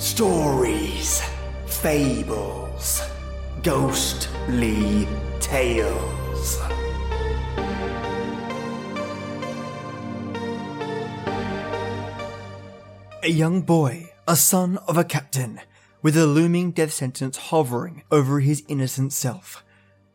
Stories, fables, ghostly tales. A young boy, a son of a captain, with a looming death sentence hovering over his innocent self,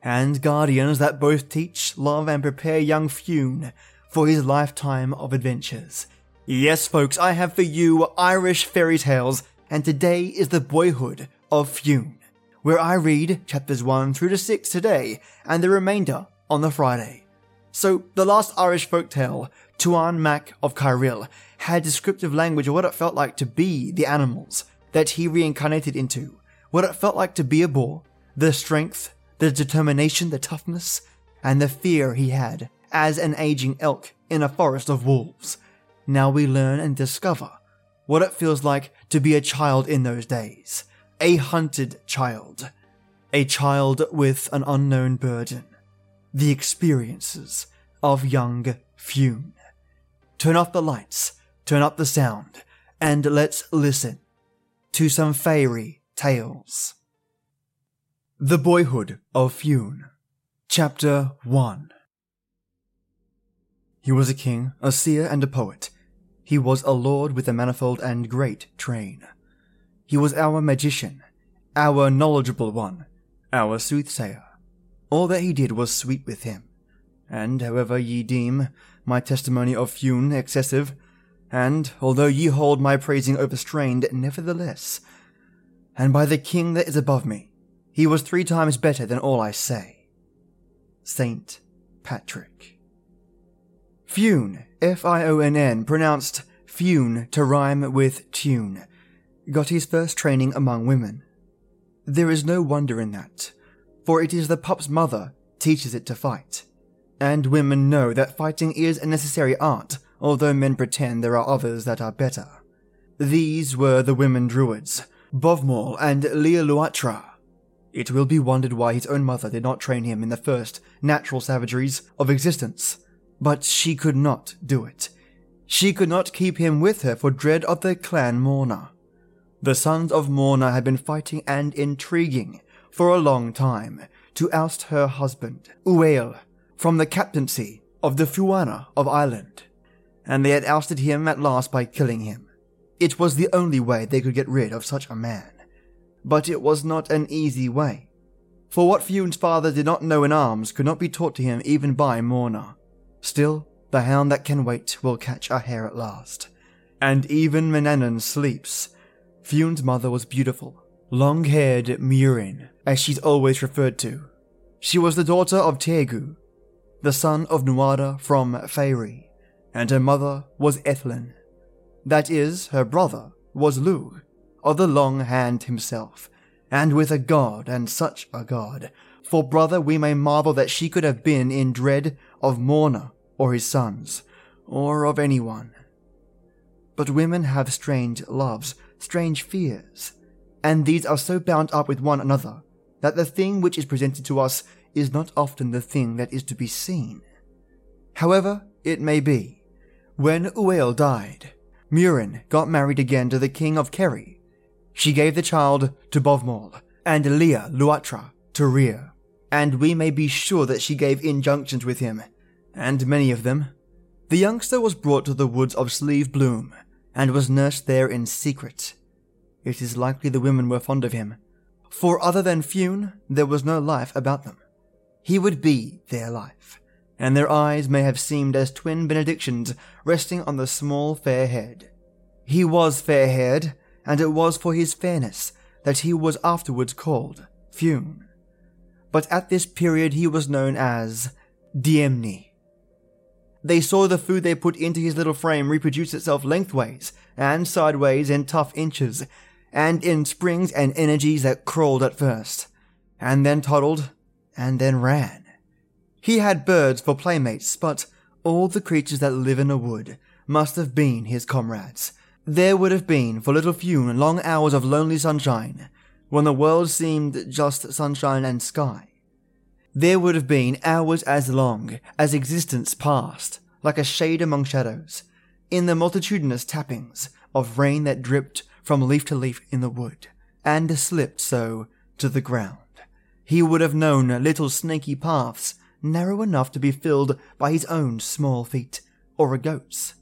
and guardians that both teach, love, and prepare young Fionn for his lifetime of adventures. Yes, folks, I have for you Irish fairy tales, and today is the boyhood of Fionn, where I read chapters 1 through to 6 today, and the remainder on the Friday. So, the last Irish folktale, Tuan Mac of Cairill, had descriptive language of what it felt like to be the animals that he reincarnated into, what it felt like to be a boar, the strength, the determination, the toughness, and the fear he had as an aging elk in a forest of wolves. Now we learn and discover what it feels like to be a child in those days. A hunted child. A child with an unknown burden. The experiences of young Fionn. Turn off the lights, turn up the sound, and let's listen to some fairy tales. The Boyhood of Fionn, Chapter 1 He was a king, a seer, and a poet. He was a lord with a manifold and great train. He was our magician, our knowledgeable one, our soothsayer. All that he did was sweet with him. And however ye deem my testimony of Fionn excessive, and although ye hold my praising overstrained, nevertheless, and by the king that is above me, he was three times better than all I say. Saint Patrick. Fionn, F I O N N, pronounced Fune to rhyme with tune, got his first training among women. There is no wonder in that, for it is the pup's mother teaches it to fight. And women know that fighting is a necessary art, although men pretend there are others that are better. These were the women druids, Bodhmall and Lia Luachra. It will be wondered why his own mother did not train him in the first natural savageries of existence, but she could not do it. She could not keep him with her for dread of the clan Morna. The sons of Morna had been fighting and intriguing for a long time to oust her husband, Uail, from the captaincy of the Fianna of Ireland, and they had ousted him at last by killing him. It was the only way they could get rid of such a man. But it was not an easy way. For what Fionn's father did not know in arms could not be taught to him even by Morna. Still, the hound that can wait will catch a hare at last. And even Manannan sleeps. Fionn's mother was beautiful, long haired Muirin, as she's always referred to. She was the daughter of Tadg, the son of Nuada from Faerie, and her mother was Ethlin. That is, her brother was Lugh, of the Long Hand himself, and with a god, and such a god. For brother, we may marvel that she could have been in dread of Morna or his sons, or of anyone. But women have strange loves, strange fears, and these are so bound up with one another that the thing which is presented to us is not often the thing that is to be seen. However, it may be. When Uail died, Muirin got married again to the king of Kerry. She gave the child to Bodhmall, and Lia Luachra to Rhea, and we may be sure that she gave injunctions with him, and many of them. The youngster was brought to the woods of Slieve Bloom, and was nursed there in secret. It is likely the women were fond of him, for other than Fionn, there was no life about them. He would be their life, and their eyes may have seemed as twin benedictions resting on the small fair head. He was fair haired, and it was for his fairness that he was afterwards called Fionn. But at this period he was known as Diemni. They saw the food they put into his little frame reproduce itself lengthways and sideways in tough inches, and in springs and energies that crawled at first, and then toddled, and then ran. He had birds for playmates, but all the creatures that live in a wood must have been his comrades. There would have been for little Fionn long hours of lonely sunshine, when the world seemed just sunshine and sky. There would have been hours as long as existence passed, like a shade among shadows, in the multitudinous tappings of rain that dripped from leaf to leaf in the wood, and slipped so to the ground. He would have known little snaky paths narrow enough to be filled by his own small feet, or a goat's,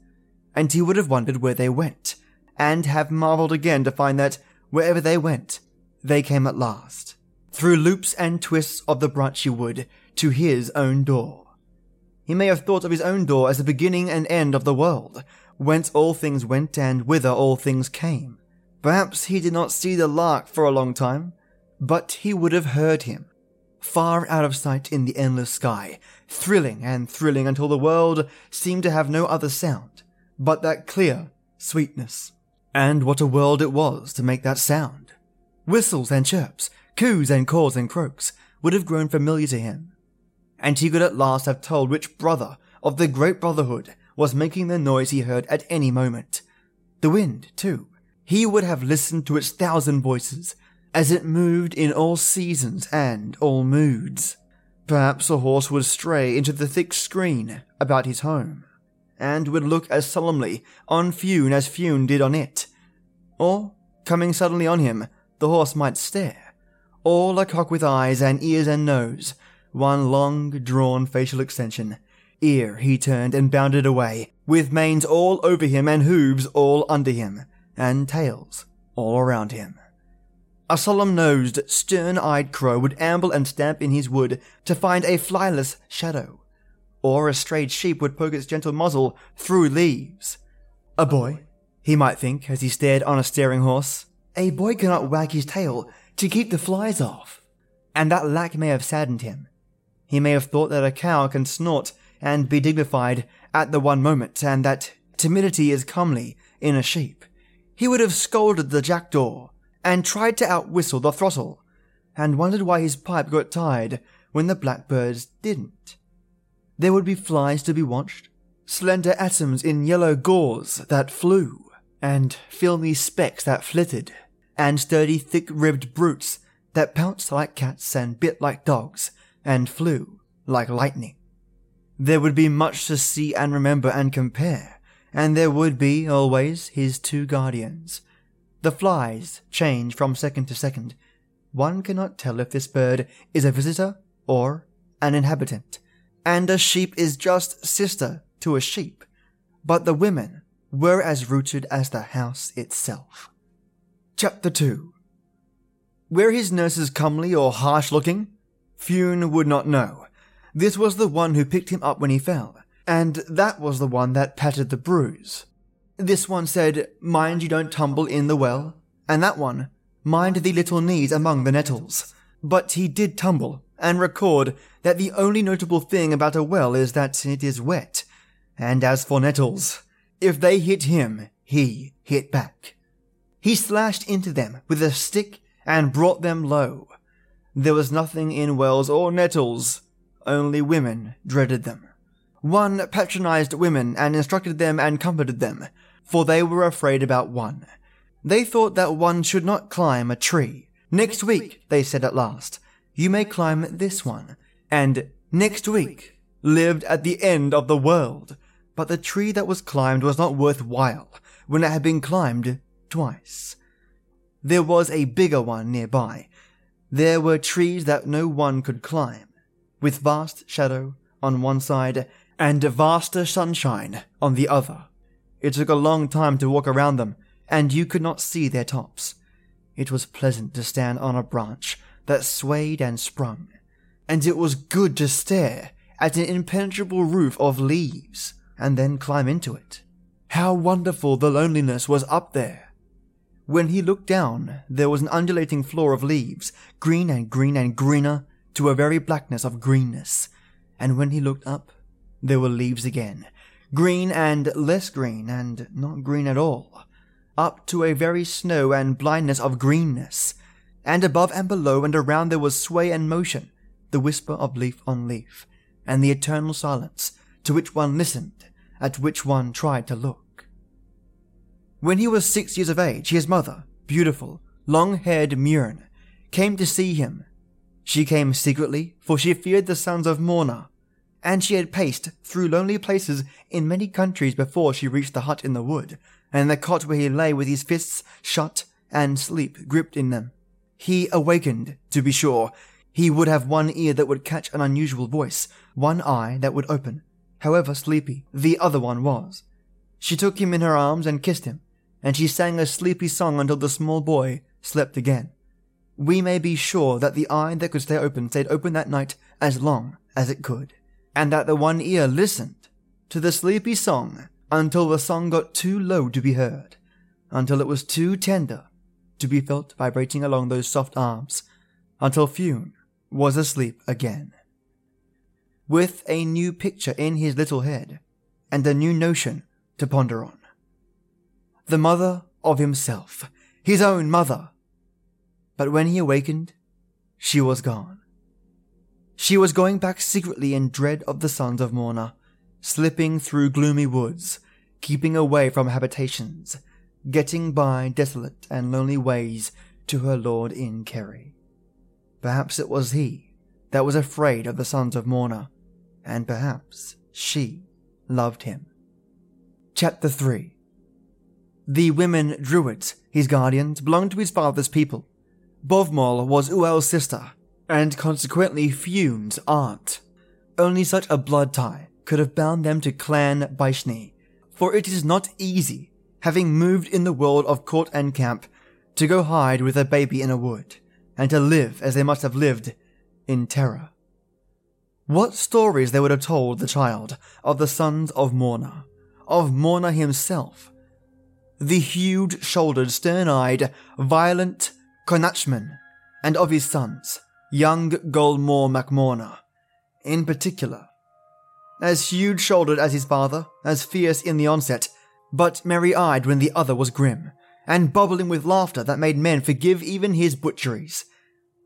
and he would have wondered where they went, and have marveled again to find that wherever they went, they came at last, through loops and twists of the branchy wood, to his own door. He may have thought of his own door as the beginning and end of the world, whence all things went and whither all things came. Perhaps he did not see the lark for a long time, but he would have heard him, far out of sight in the endless sky, thrilling and thrilling until the world seemed to have no other sound but that clear sweetness. And what a world it was to make that sound. Whistles and chirps, coos and caws and croaks would have grown familiar to him. And he could at last have told which brother of the great brotherhood was making the noise he heard at any moment. The wind, too. He would have listened to its thousand voices as it moved in all seasons and all moods. Perhaps a horse would stray into the thick screen about his home, and would look as solemnly on Fionn as Fionn did on it. Or, coming suddenly on him, the horse might stare, all a cock with eyes and ears and nose, one long drawn facial extension, ere he turned and bounded away, with manes all over him and hooves all under him, and tails all around him. A solemn nosed, stern eyed crow would amble and stamp in his wood to find a flyless shadow, or a strayed sheep would poke its gentle muzzle through leaves. A boy, he might think as he stared on a staring horse, a boy cannot wag his tail to keep the flies off. And that lack may have saddened him. He may have thought that a cow can snort and be dignified at the one moment, and that timidity is comely in a sheep. He would have scolded the jackdaw and tried to outwhistle the throttle, and wondered why his pipe got tied when the blackbirds didn't. There would be flies to be watched, slender atoms in yellow gauze that flew, and filmy specks that flitted, and sturdy thick ribbed brutes that pounced like cats and bit like dogs, and flew like lightning. There would be much to see and remember and compare, and there would be always his two guardians, the flies change from second to second. One cannot tell if this bird is a visitor or an inhabitant. And a sheep is just sister to a sheep. But the women were as rooted as the house itself. Chapter 2 Were his nurses comely or harsh looking? Fionn would not know. This was the one who picked him up when he fell, and that was the one that patted the bruise. This one said, Mind you don't tumble in the well. And that one, Mind the little knees among the nettles. But he did tumble, and record that the only notable thing about a well is that it is wet. And as for nettles, if they hit him, he hit back. He slashed into them with a stick and brought them low. There was nothing in wells or nettles, only women dreaded them. One patronized women and instructed them and comforted them, for they were afraid about one. They thought that one should not climb a tree. Next week, they said at last, you may climb this one. And next week lived at the end of the world. But the tree that was climbed was not worth while when it had been climbed twice. There was a bigger one nearby. There were trees that no one could climb, with vast shadow on one side and vaster sunshine on the other. It took a long time to walk around them, and you could not see their tops. It was pleasant to stand on a branch that swayed and sprung, and it was good to stare at an impenetrable roof of leaves and then climb into it. How wonderful the loneliness was up there! When he looked down, there was an undulating floor of leaves, green and green and greener to a very blackness of greenness. And when he looked up, there were leaves again, green and less green and not green at all, up to a very snow and blindness of greenness, and above and below and around there was sway and motion, the whisper of leaf on leaf, and the eternal silence to which one listened, at which one tried to look. When he was six years of age, his mother, beautiful, long-haired Murn, came to see him. She came secretly, for she feared the sons of Morna, and she had paced through lonely places in many countries before she reached the hut in the wood, and the cot where he lay with his fists shut and sleep gripped in them. He awakened, to be sure. He would have one ear that would catch an unusual voice, one eye that would open, however sleepy the other one was. She took him in her arms and kissed him, and she sang a sleepy song until the small boy slept again. We may be sure that the eye that could stay open stayed open that night as long as it could, and that the one ear listened to the sleepy song until the song got too low to be heard, until it was too tender to be felt vibrating along those soft arms, until Fionn was asleep again. With a new picture in his little head, and a new notion to ponder on. The mother of himself, his own mother, but when he awakened, she was gone. She was going back secretly in dread of the sons of Morna, slipping through gloomy woods, keeping away from habitations, getting by desolate and lonely ways to her lord in Kerry. Perhaps it was he that was afraid of the sons of Morna, and perhaps she loved him. Chapter 3 The women druids, his guardians, belonged to his father's people, Bodhmall was Uail's sister, and consequently Fionn's aunt. Only such a blood tie could have bound them to Clan Baishni, for it is not easy, having moved in the world of court and camp, to go hide with a baby in a wood, and to live as they must have lived, in terror. What stories they would have told the child of the sons of Morna, of Morna himself. The huge shouldered, stern eyed, violent, Connachtman, and of his sons, young Golmore MacMorna, in particular. As huge shouldered as his father, as fierce in the onset, but merry eyed when the other was grim, and bubbling with laughter that made men forgive even his butcheries.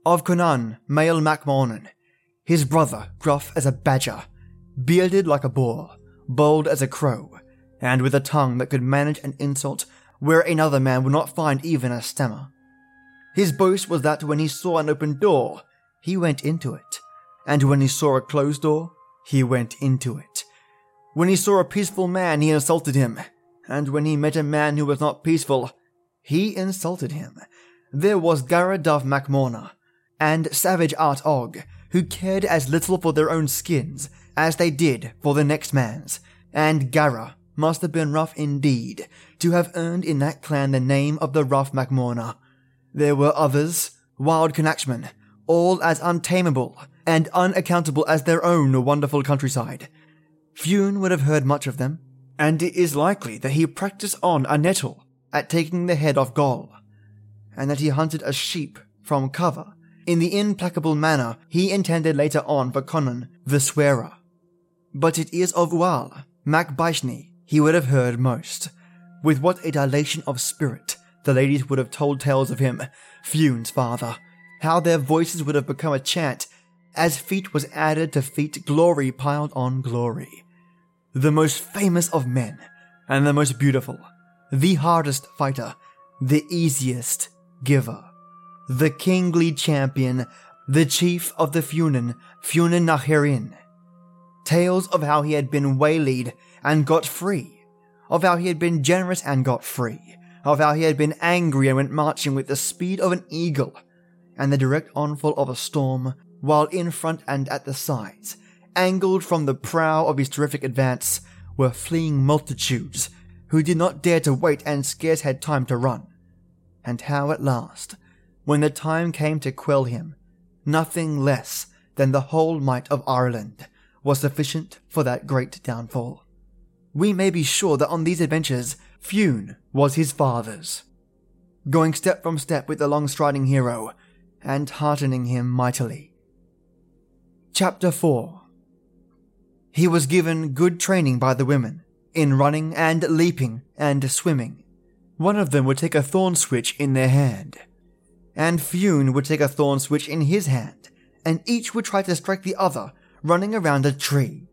Of Conan, male MacMornan, his brother, gruff as a badger, bearded like a boar, bold as a crow, and with a tongue that could manage an insult where another man would not find even a stammer. His boast was that when he saw an open door, he went into it, and when he saw a closed door, he went into it. When he saw a peaceful man, he insulted him, and when he met a man who was not peaceful, he insulted him. There was Garadov MacMorna, and Savage Art Og, who cared as little for their own skins as they did for the next man's, and Gara must have been rough indeed to have earned in that clan the name of the rough MacMorna. There were others, wild Connachtmen, all as untamable and unaccountable as their own wonderful countryside. Fionn would have heard much of them, and it is likely that he practiced on a nettle at taking the head off Goll, and that he hunted a sheep from cover in the implacable manner he intended later on for Conan the Swearer. But it is of Uail, Mac Baishni, he would have heard most. With what a dilation of spirit the ladies would have told tales of him, Fionn's father, how their voices would have become a chant as feat was added to feat, glory piled on glory. The most famous of men, and the most beautiful, the hardest fighter, the easiest giver, the kingly champion, the chief of the Funin, Funin Nahirin. Tales of how he had been waylaid and got free, of how he had been generous and got free, of how he had been angry and went marching with the speed of an eagle and the direct onfall of a storm, while in front and at the sides, angled from the prow of his terrific advance, were fleeing multitudes who did not dare to wait and scarce had time to run. And how at last, when the time came to quell him, nothing less than the whole might of Ireland was sufficient for that great downfall. We may be sure that on these adventures Fionn was his father's, going step from step with the long striding hero, and heartening him mightily. Chapter 4 He was given good training by the women, in running and leaping and swimming. One of them would take a thorn switch in their hand, and Fionn would take a thorn switch in his hand, and each would try to strike the other, running around a tree.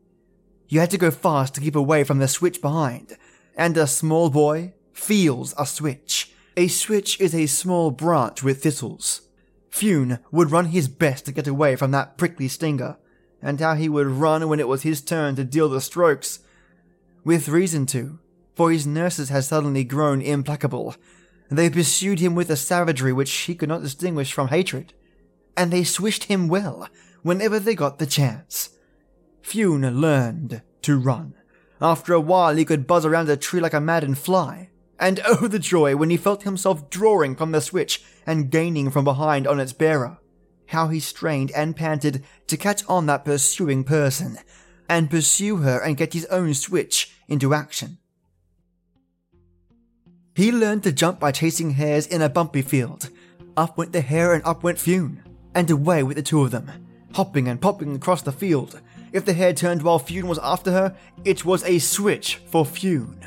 You had to go fast to keep away from the switch behind, and a small boy feels a switch. A switch is a small branch with thistles. Fionn would run his best to get away from that prickly stinger, and how he would run when it was his turn to deal the strokes. With reason to, for his nurses had suddenly grown implacable. They pursued him with a savagery which he could not distinguish from hatred, and they swished him well whenever they got the chance. Fionn learned to run. After a while, he could buzz around a tree like a maddened fly. And oh, the joy when he felt himself drawing from the switch and gaining from behind on its bearer. How he strained and panted to catch on that pursuing person, and pursue her and get his own switch into action. He learned to jump by chasing hares in a bumpy field. Up went the hare and up went Fionn, and away with the two of them, hopping and popping across the field. If the hare turned while Fionn was after her, it was a switch for Fionn.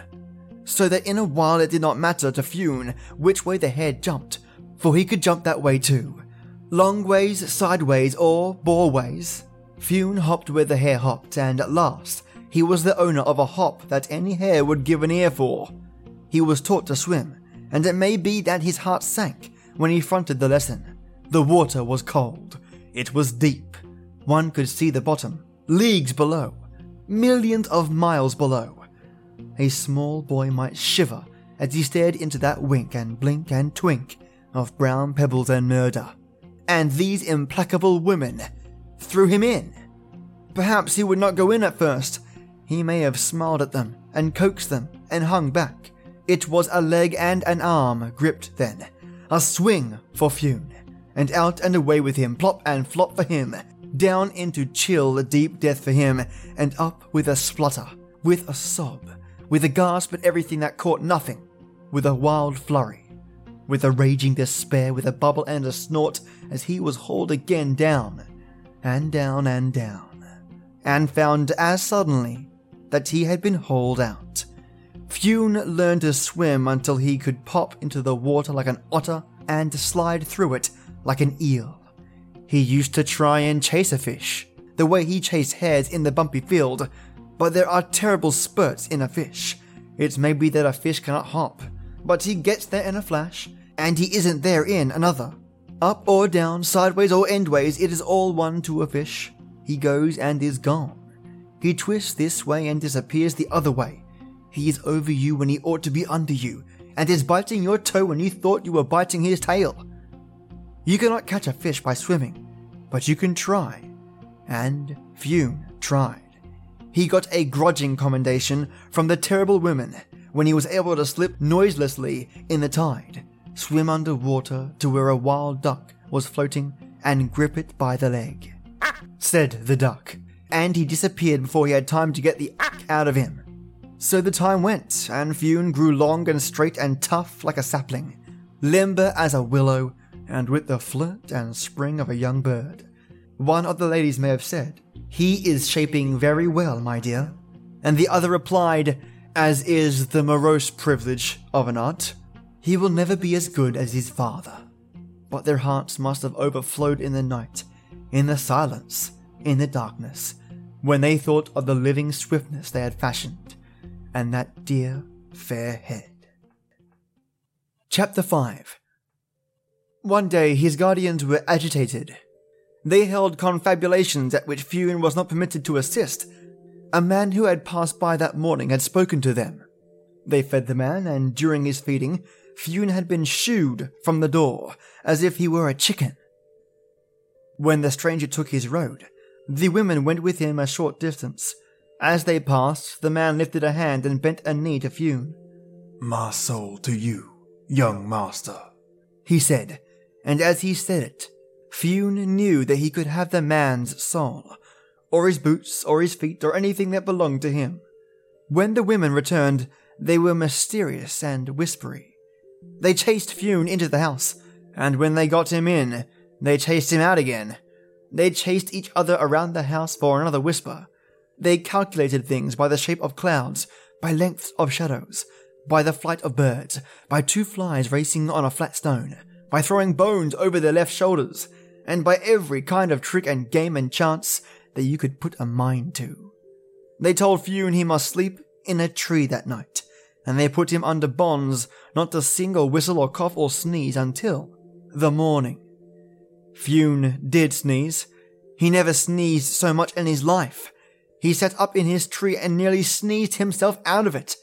So that in a while it did not matter to Fionn which way the hare jumped, for he could jump that way too. Long ways, sideways, or bore ways. Fionn hopped where the hare hopped, and at last he was the owner of a hop that any hare would give an ear for. He was taught to swim, and it may be that his heart sank when he fronted the lesson. The water was cold. It was deep. One could see the bottom, leagues below, millions of miles below. A small boy might shiver as he stared into that wink and blink and twink of brown pebbles and murder. And these implacable women threw him in. Perhaps he would not go in at first. He may have smiled at them and coaxed them and hung back. It was a leg and an arm gripped then, a swing for Fionn, and out and away with him, plop and flop for him, down into chill, deep death for him, and up with a splutter, with a sob, with a gasp at everything that caught nothing, with a wild flurry, with a raging despair, with a bubble and a snort, as he was hauled again down, and down and down, and found as suddenly that he had been hauled out Fionn learned to swim until he could pop into the water like an otter and slide through it like an eel. He used to try and chase a fish, the way he chased hares in the bumpy field, but there are terrible spurts in a fish. It's maybe that a fish cannot hop, but he gets there in a flash, and he isn't there in another. Up or down, sideways or endways, it is all one to a fish. He goes and is gone. He twists this way and disappears the other way. He is over you when he ought to be under you, and is biting your toe when you thought you were biting his tail. You cannot catch a fish by swimming, but you can try. And Fionn tried. He got a grudging commendation from the terrible women when he was able to slip noiselessly in the tide, swim under water to where a wild duck was floating, and grip it by the leg. Said the duck, and he disappeared before he had time to get the ack out of him. So the time went, and Fionn grew long and straight and tough like a sapling, limber as a willow, and with the flirt and spring of a young bird. One of the ladies may have said, He is shaping very well, my dear. And the other replied, As is the morose privilege of an aunt, he will never be as good as his father. But their hearts must have overflowed in the night, in the silence, in the darkness, when they thought of the living swiftness they had fashioned and that dear, fair head. Chapter 5 One day his guardians were agitated. They held confabulations at which Fionn was not permitted to assist. A man who had passed by that morning had spoken to them. They fed the man, and during his feeding, Fionn had been shooed from the door, as if he were a chicken. When the stranger took his road, the women went with him a short distance, as they passed, the man lifted a hand and bent a knee to Fionn. My soul to you, young master, he said, and as he said it, Fionn knew that he could have the man's soul, or his boots, or his feet, or anything that belonged to him. When the women returned, they were mysterious and whispery. They chased Fionn into the house, and when they got him in, they chased him out again. They chased each other around the house for another whisper, they calculated things by the shape of clouds, by lengths of shadows, by the flight of birds, by two flies racing on a flat stone, by throwing bones over their left shoulders, and by every kind of trick and game and chance that you could put a mind to. They told Fionn he must sleep in a tree that night, and they put him under bonds not to sing or whistle or cough or sneeze until the morning. Fionn did sneeze. He never sneezed so much in his life. He sat up in his tree and nearly sneezed himself out of it.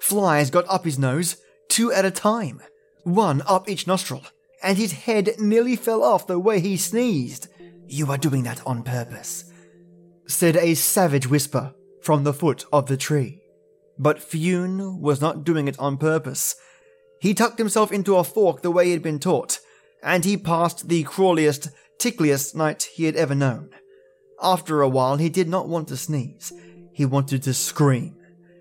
Flies got up his nose, two at a time, one up each nostril, and his head nearly fell off the way he sneezed. You are doing that on purpose, said a savage whisper from the foot of the tree. But Fionn was not doing it on purpose. He tucked himself into a fork the way he had been taught, and he passed the crawliest, tickliest night he had ever known. After a while, he did not want to sneeze. He wanted to scream.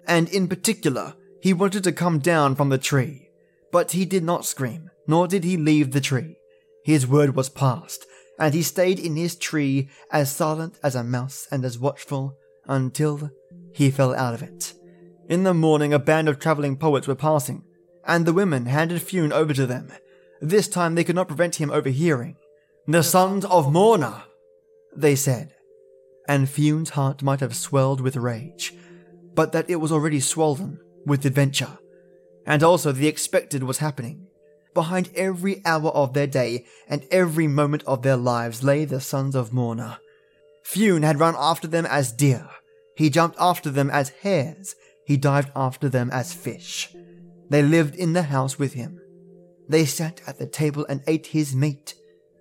And in particular, he wanted to come down from the tree. But he did not scream, nor did he leave the tree. His word was passed, and he stayed in his tree as silent as a mouse and as watchful until he fell out of it. In the morning, a band of travelling poets were passing, and the women handed Fionn over to them. This time they could not prevent him overhearing. The sons of Morna, they said, and Fionn's heart might have swelled with rage, but that it was already swollen with adventure. And also the expected was happening. Behind every hour of their day and every moment of their lives lay the sons of Morna. Fionn had run after them as deer. He jumped after them as hares. He dived after them as fish. They lived in the house with him. They sat at the table and ate his meat.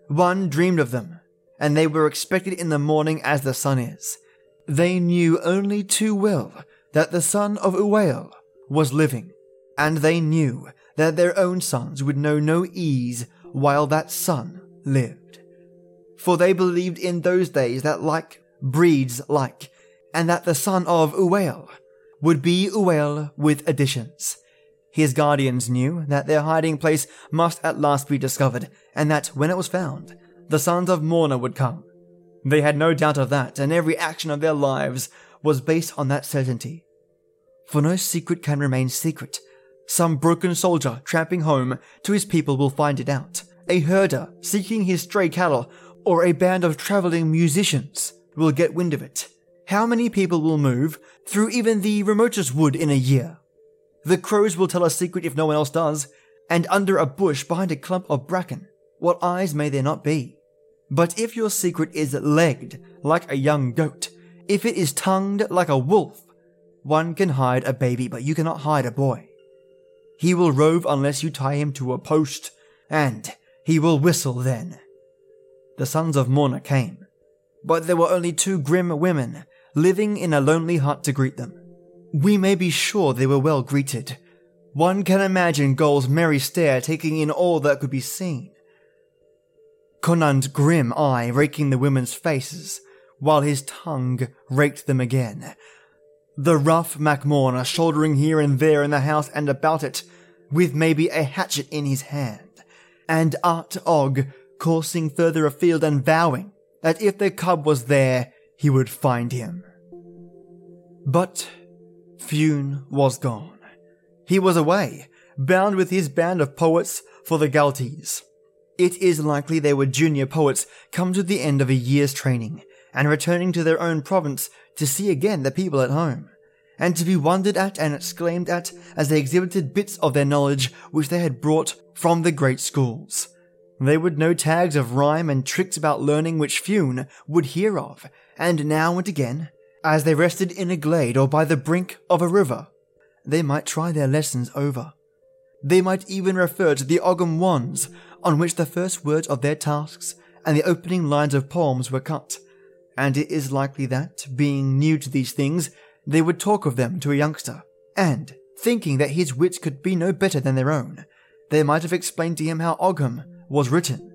One dreamed of them, and they were expected in the morning as the sun is. They knew only too well that the son of Uail was living, and they knew that their own sons would know no ease while that son lived. For they believed in those days that like breeds like, and that the son of Uail would be Uail with additions. His guardians knew that their hiding place must at last be discovered, and that when it was found, the sons of Morna would come. They had no doubt of that, and every action of their lives was based on that certainty. For no secret can remain secret. Some broken soldier tramping home to his people will find it out. A herder seeking his stray cattle, or a band of traveling musicians will get wind of it. How many people will move through even the remotest wood in a year? The crows will tell a secret if no one else does, and under a bush behind a clump of bracken, what eyes may there not be? But if your secret is legged like a young goat, if it is tongued like a wolf, one can hide a baby, but you cannot hide a boy. He will rove unless you tie him to a post, and he will whistle then. The sons of Morna came, but there were only two grim women living in a lonely hut to greet them. We may be sure they were well greeted. One can imagine Gol's merry stare taking in all that could be seen. Conan's grim eye raking the women's faces, while his tongue raked them again. The rough MacMorna shouldering here and there in the house and about it, with maybe a hatchet in his hand, and Art Og coursing further afield and vowing that if the cub was there, he would find him. But Fionn was gone. He was away, bound with his band of poets for the Galtees. It is likely they were junior poets come to the end of a year's training and returning to their own province to see again the people at home, and to be wondered at and exclaimed at as they exhibited bits of their knowledge which they had brought from the great schools. They would know tags of rhyme and tricks about learning which Fionn would hear of, and now and again as they rested in a glade or by the brink of a river, they might try their lessons over. They might even refer to the Ogham wands on which the first words of their tasks and the opening lines of poems were cut, and it is likely that, being new to these things, they would talk of them to a youngster, and, thinking that his wits could be no better than their own, they might have explained to him how Ogham was written.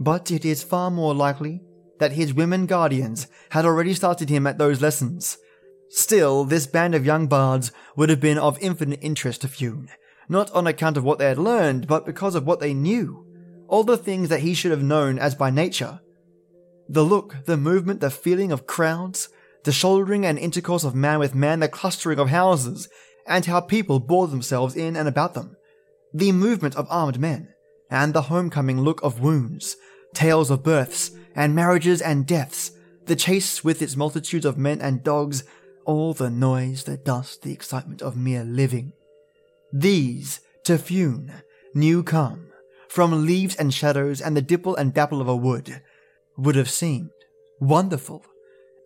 But it is far more likely that his women guardians had already started him at those lessons. Still, this band of young bards would have been of infinite interest to Fionn, not on account of what they had learned, but because of what they knew. All the things that he should have known as by nature. The look, the movement, the feeling of crowds, the shouldering and intercourse of man with man, the clustering of houses, and how people bore themselves in and about them. The movement of armed men, and the homecoming look of wounds, tales of births, and marriages and deaths, the chase with its multitudes of men and dogs, all the noise, the dust, the excitement of mere living. These, to Fionn, new come, from leaves and shadows and the dipple and dapple of a wood, would have seemed wonderful,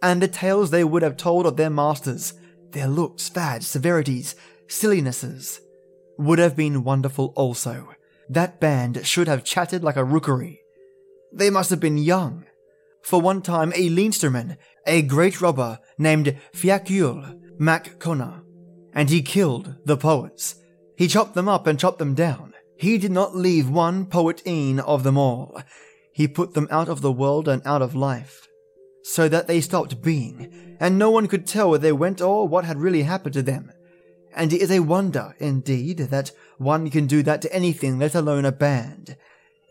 and the tales they would have told of their masters, their looks, fads, severities, sillinesses would have been wonderful also. That band should have chatted like a rookery. They must have been young. For one time, a Leinsterman, a great robber named Fiachul Mac Connor, and he killed the poets. He chopped them up and chopped them down. He did not leave one poet in of them all. He put them out of the world and out of life, so that they stopped being, and no one could tell where they went or what had really happened to them. And it is a wonder, indeed, that one can do that to anything, let alone a band.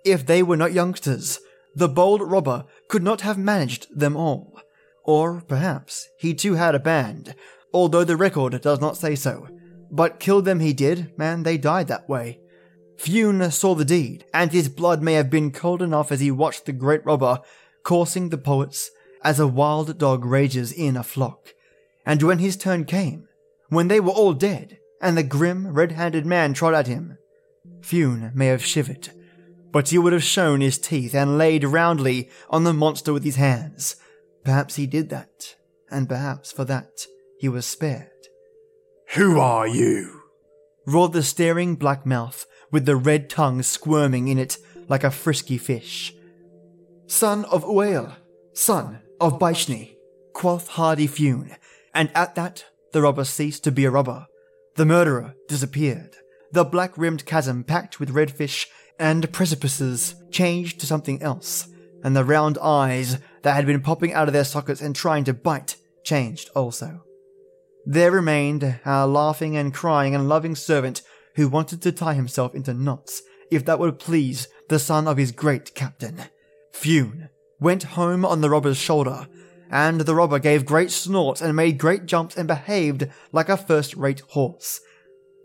If they were not youngsters, the bold robber could not have managed them all. Or perhaps he too had a band, although the record does not say so. But kill them he did, and they died that way. Fionn saw the deed, and his blood may have been cold enough as he watched the great robber coursing the poets as a wild dog rages in a flock. And when his turn came, when they were all dead, and the grim, red handed man trod at him, Fionn may have shivered, but he would have shown his teeth and laid roundly on the monster with his hands. Perhaps he did that, and perhaps for that he was spared. Who are you? Roared the staring black mouth with the red tongue squirming in it like a frisky fish. Son of Uail, son of Baishni, quoth hardy Fionn, and at that the robber ceased to be a robber. The murderer disappeared. The black rimmed chasm packed with redfish and precipices changed to something else, and the round eyes that had been popping out of their sockets and trying to bite changed also. There remained our laughing and crying and loving servant who wanted to tie himself into knots if that would please the son of his great captain. Fionn went home on the robber's shoulder, and the robber gave great snorts and made great jumps and behaved like a first rate horse.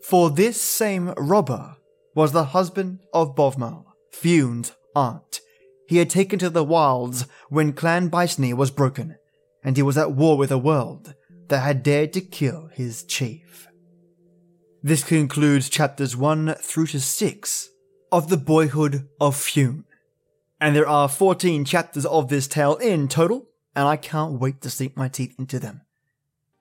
For this same robber was the husband of Bodhmall, Fionn's aunt. He had taken to the wilds when Clan Baisne was broken, and he was at war with the world that had dared to kill his chief. This concludes chapters 1 through to 6 of The Boyhood of Fionn. And there are 14 chapters of this tale in total, and I can't wait to sink my teeth into them.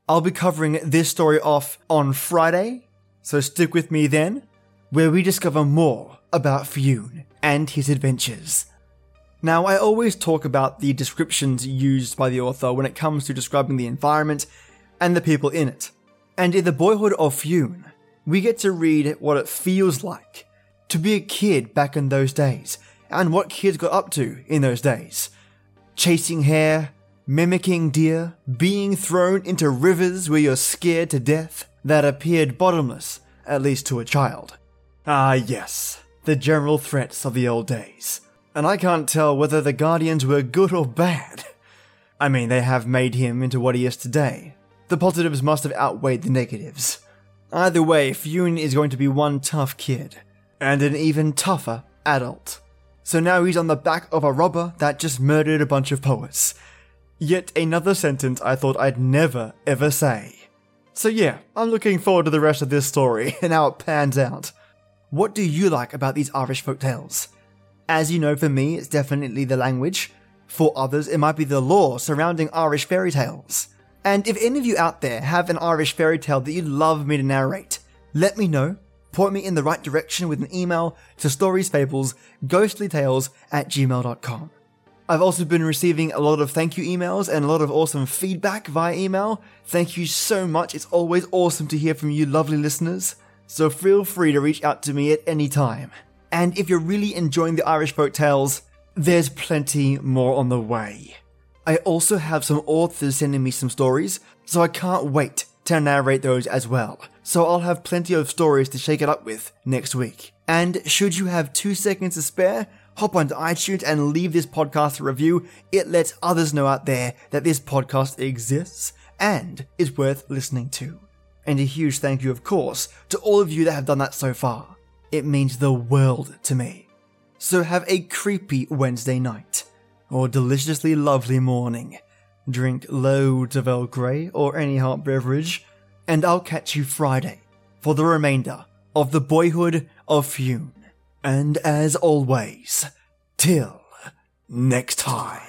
I'll be covering this story off on Friday, so stick with me then, where we discover more about Fionn and his adventures. Now, I always talk about the descriptions used by the author when it comes to describing the environment and the people in it. And in The Boyhood of Fionn, we get to read what it feels like to be a kid back in those days and what kids got up to in those days. Chasing hare, mimicking deer, being thrown into rivers where you're scared to death that appeared bottomless, at least to a child. Ah, yes, the general threats of the old days. And I can't tell whether the Guardians were good or bad. I mean, they have made him into what he is today, the positives must have outweighed the negatives. Either way, Fionn is going to be one tough kid, and an even tougher adult. So now he's on the back of a robber that just murdered a bunch of poets. Yet another sentence I thought I'd never ever say. So yeah, I'm looking forward to the rest of this story and how it pans out. What do you like about these Irish folk tales? As you know, for me, it's definitely the language. For others, it might be the lore surrounding Irish fairy tales. And if any of you out there have an Irish fairy tale that you'd love me to narrate, let me know. Point me in the right direction with an email to storiesfables, at gmail.com. I've also been receiving a lot of thank you emails and a lot of awesome feedback via email. Thank you so much. It's always awesome to hear from you lovely listeners. So feel free to reach out to me at any time. And if you're really enjoying the Irish folk tales, there's plenty more on the way. I also have some authors sending me some stories, so I can't wait to narrate those as well. So I'll have plenty of stories to shake it up with next week. And should you have two seconds to spare, hop onto iTunes and leave this podcast a review. It lets others know out there that this podcast exists and is worth listening to. And a huge thank you, of course, to all of you that have done that so far. It means the world to me. So have a creepy Wednesday night or deliciously lovely morning. Drink loads of Earl Grey or any hot beverage, and I'll catch you Friday for the remainder of the boyhood of Fionn. And as always, till next time.